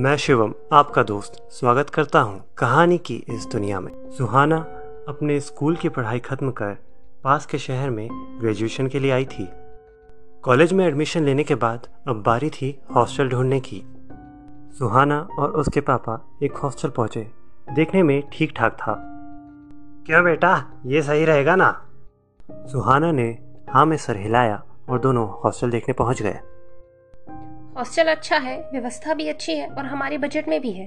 मैं शिवम, आपका दोस्त, स्वागत करता हूँ कहानी की इस दुनिया में। सुहाना अपने स्कूल की पढ़ाई खत्म कर पास के शहर में ग्रेजुएशन के लिए आई थी। कॉलेज में एडमिशन लेने के बाद अब बारी थी हॉस्टल ढूँढने की। सुहाना और उसके पापा एक हॉस्टल पहुँचे, देखने में ठीक ठाक था। क्या बेटा, ये सही रहेगा ना? सुहाना ने हाँ में सर हिलाया और दोनों हॉस्टल देखने पहुँच गए। हॉस्टल अच्छा है व्यवस्था भी अच्छी है और हमारे बजट में भी है।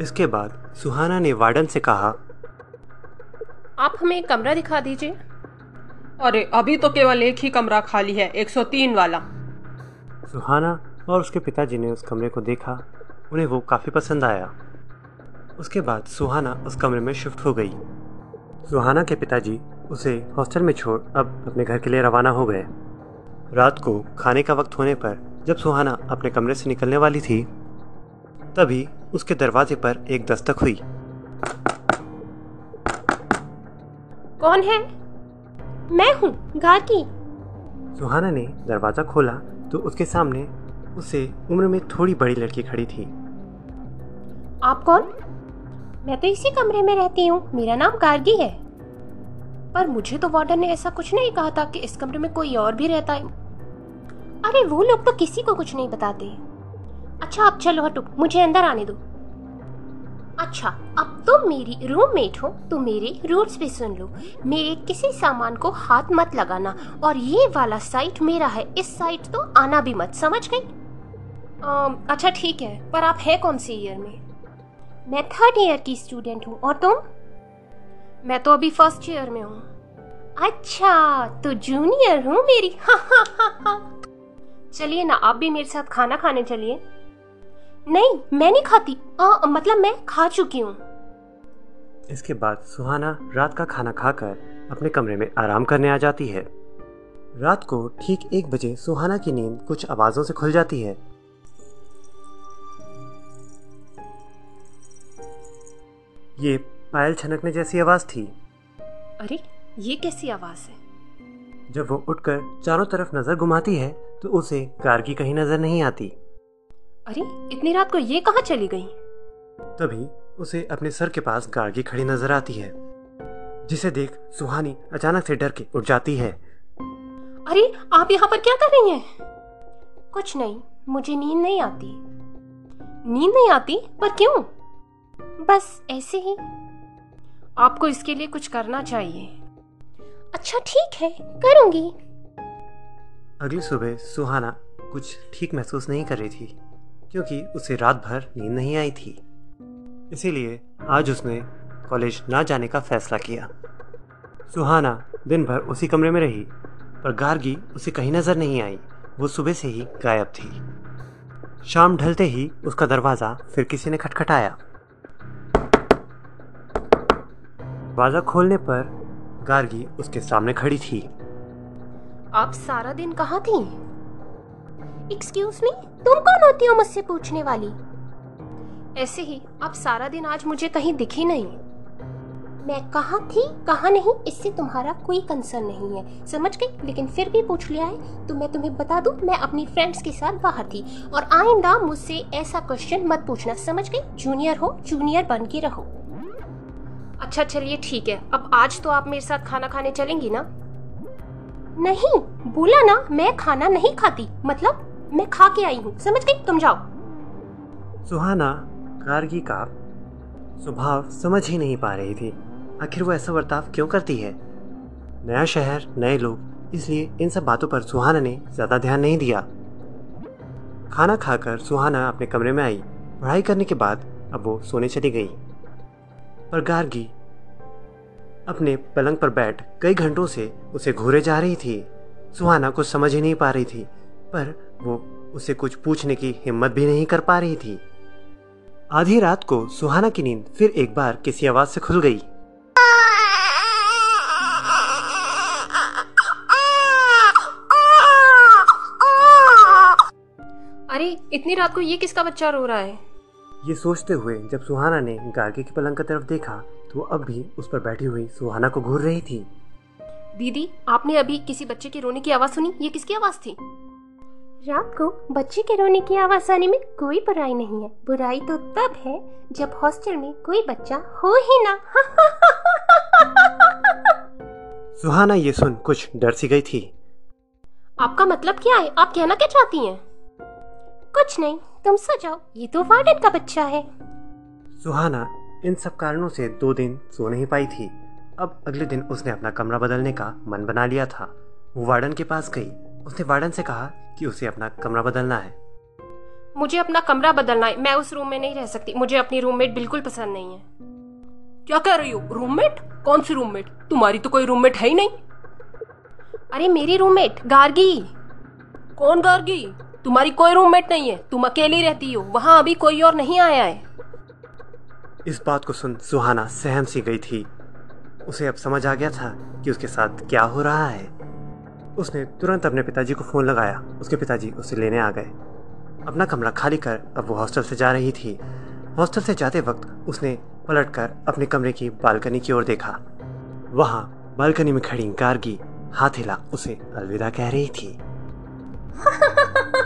इसके बाद सुहाना ने वार्डन से कहा आप हमें कमरा दिखा दीजिए। अरे अभी तो केवल एक ही कमरा खाली है 103 वाला। सुहाना और उसके पिताजी ने उस कमरे को देखा उन्हें वो काफ़ी पसंद आया। उसके बाद सुहाना उस कमरे में शिफ्ट हो गई। सुहाना के पिताजी उसे हॉस्टल में छोड़ अब अपने घर के लिए रवाना हो गए। रात को खाने का वक्त होने पर जब सुहाना अपने कमरे से निकलने वाली थी तभी उसके दरवाजे पर एक दस्तक हुई। कौन है? मैं हूँ गार्गी। सुहाना ने दरवाज़ा खोला तो उसके सामने उसे उम्र में थोड़ी बड़ी लड़की खड़ी थी। आप कौन? मैं तो इसी कमरे में रहती हूँ मेरा नाम गार्गी है। पर मुझे तो वार्डन ने ऐसा कुछ नहीं कहा था कि इस कमरे में कोई और भी रहता है। अरे वो लोग तो किसी को कुछ नहीं बताते। अच्छा अब चलो हटो, मुझे अंदर आने दो। अच्छा अब तुम मेरी रूममेट हो तो मेरे रूल्स भी सुन लो। मेरे किसी सामान को हाथ मत लगाना, और ये वाला साइट मेरा है, इस साइट तो आना भी मत, समझ गई? अच्छा ठीक है, पर आप है कौन सी ईयर में? मैं थर्ड ईयर की स्टूडेंट हूँ, और तुम? मैं तो अभी फ़र्स्ट ईयर में हूँ। अच्छा तो जूनियर हूँ मेरी, हा हा हा हा। चलिए ना आप भी मेरे साथ खाना खाने चलिए। नहीं मैं नहीं खाती। आ, मतलब मैं खा चुकी हूँ। इसके बाद सुहाना रात का खाना खाकर अपने कमरे में आराम करने आ जाती है। रात को ठीक एक बजे सुहाना की नींद कुछ आवाजों से खुल जाती है। ये पायल छनकने जैसी आवाज़ थी। अरे ये कैसी आवाज़ है? जब वो उठकर चारों तरफ़ नज़र घुमाती है तो उसे गार्गी कहीं नज़र नहीं आती। अरे इतनी रात को ये कहाँ चली गई? तभी उसे अपने सर के पास गार्गी खड़ी नज़र आती है जिसे देख सुहानी अचानक से डर के उठ जाती है। अरे आप यहाँ पर क्या कर रही हैं? कुछ नहीं मुझे नींद नहीं आती। नींद नहीं आती? पर क्यों? बस ऐसे ही। आपको इसके लिए कुछ करना चाहिए। अच्छा ठीक है करूँगी। अगली सुबह सुहाना कुछ ठीक महसूस नहीं कर रही थी, क्योंकि उसे रात भर नींद नहीं आई थी। इसीलिए आज उसने कॉलेज ना जाने का फैसला किया। सुहाना दिन भर उसी कमरे में रही, पर गार्गी उसे कहीं नज़र नहीं आई। वो सुबह से ही गायब थी। शाम ढलते ही उसका दरवाज़ा फिर किसी ने खटखटाया। दरवाज़ा खोलने पर गार्गी उसके सामने खड़ी थी। आप सारा दिन कहाँ थी? एक्सक्यूज मी तुम कौन होती हो मुझसे पूछने वाली? ऐसे ही आप सारा दिन आज मुझे कहीं दिखी नहीं। मैं कहा थी, कहा नहीं, इससे तुम्हारा कोई कंसर्न नहीं है। समझ गई? लेकिन फिर भी पूछ लिया है तो मैं तुम्हें बता दूँ, मैं अपनी फ्रेंड्स के साथ बाहर थी। और आइंदा मुझसे ऐसा क्वेश्चन मत पूछना, समझ गई? जूनियर हो जूनियर बन के रहो। अच्छा चलिए ठीक है। अब आज तो आप मेरे साथ खाना खाने चलेंगी ना? नहीं, बोला ना, मैं खाना नहीं खाती। मतलब मैं खा के आई हूँ। समझ गई? तुम जाओ। सुहाना गार्गी का स्वभाव समझ ही नहीं पा रही थी। आखिर वो ऐसा बर्ताव क्यों करती है? नया शहर, नए लोग। इसलिए इन सब बातों पर सुहाना ने ज़्यादा ध्यान नहीं दिया। खाना खाकर सुहाना अपने कमरे में आई। पढ़ाई करने के बाद अब वो सोने चली गई। पर गार्गी अपने पलंग पर बैठ कई घंटों से उसे घूरे जा रही थी। सुहाना कुछ समझ ही नहीं पा रही थी पर वो उसे कुछ पूछने की हिम्मत भी नहीं कर पा रही थी। आधी रात को सुहाना की नींद फिर एक बार किसी आवाज़ से खुल गई। अरे इतनी रात को ये किसका बच्चा रो रहा है? ये सोचते हुए जब सुहाना ने गार्गी की पलंग की तरफ़ देखा तो वो अब भी उस पर बैठी हुई सुहाना को घूर रही थी। दीदी आपने अभी किसी बच्चे के रोने की आवाज़ सुनी? ये किसकी आवाज़ थी? रात को बच्चे के रोने की आवाज़ आने में कोई बुराई नहीं है। बुराई तो तब है जब हॉस्टल में कोई बच्चा हो ही ना। सुहाना ये सुन कुछ डर सी गई थी। आपका मतलब क्या है? आप कहना क्या चाहती हैं? कुछ नहीं तुम सो जाओ ये तो वार्डन का बच्चा है। सुहाना इन सब कारणों से दो दिन सो नहीं पाई थी। अब अगले दिन उसने अपना कमरा बदलने का मन बना लिया था। वो वार्डन के पास गई। उसने वार्डन से कहा कि उसे अपना कमरा बदलना है। मुझे अपना कमरा बदलना है। मैं उस रूम में नहीं रह सकती। मुझे अपनी रूममेट बिल्कुल पसंद नहीं है। क्या कह रही हो? रूममेट कौन सी रूममेट तुम्हारी तो कोई रूममेट है ही नहीं। अरे मेरी रूममेट गार्गी। कौन गार्गी? तुम्हारी कोई रूममेट नहीं है। तुम अकेली रहती हो। वहाँ अभी कोई और नहीं आया है। इस बात को सुन सुहाना सहम सी गई थी। उसे अब समझ आ गया था कि उसके साथ क्या हो रहा है। उसने तुरंत अपने पिताजी को फ़ोन लगाया। उसके पिताजी उसे लेने आ गए। अपना कमरा खाली कर अब वो हॉस्टल से जा रही थी। हॉस्टल से जाते वक्त उसने पलट कर अपने कमरे की बालकनी की ओर देखा। वहाँ बालकनी में खड़ी गार्गी हाथ हिला उसे अलविदा कह रही थी।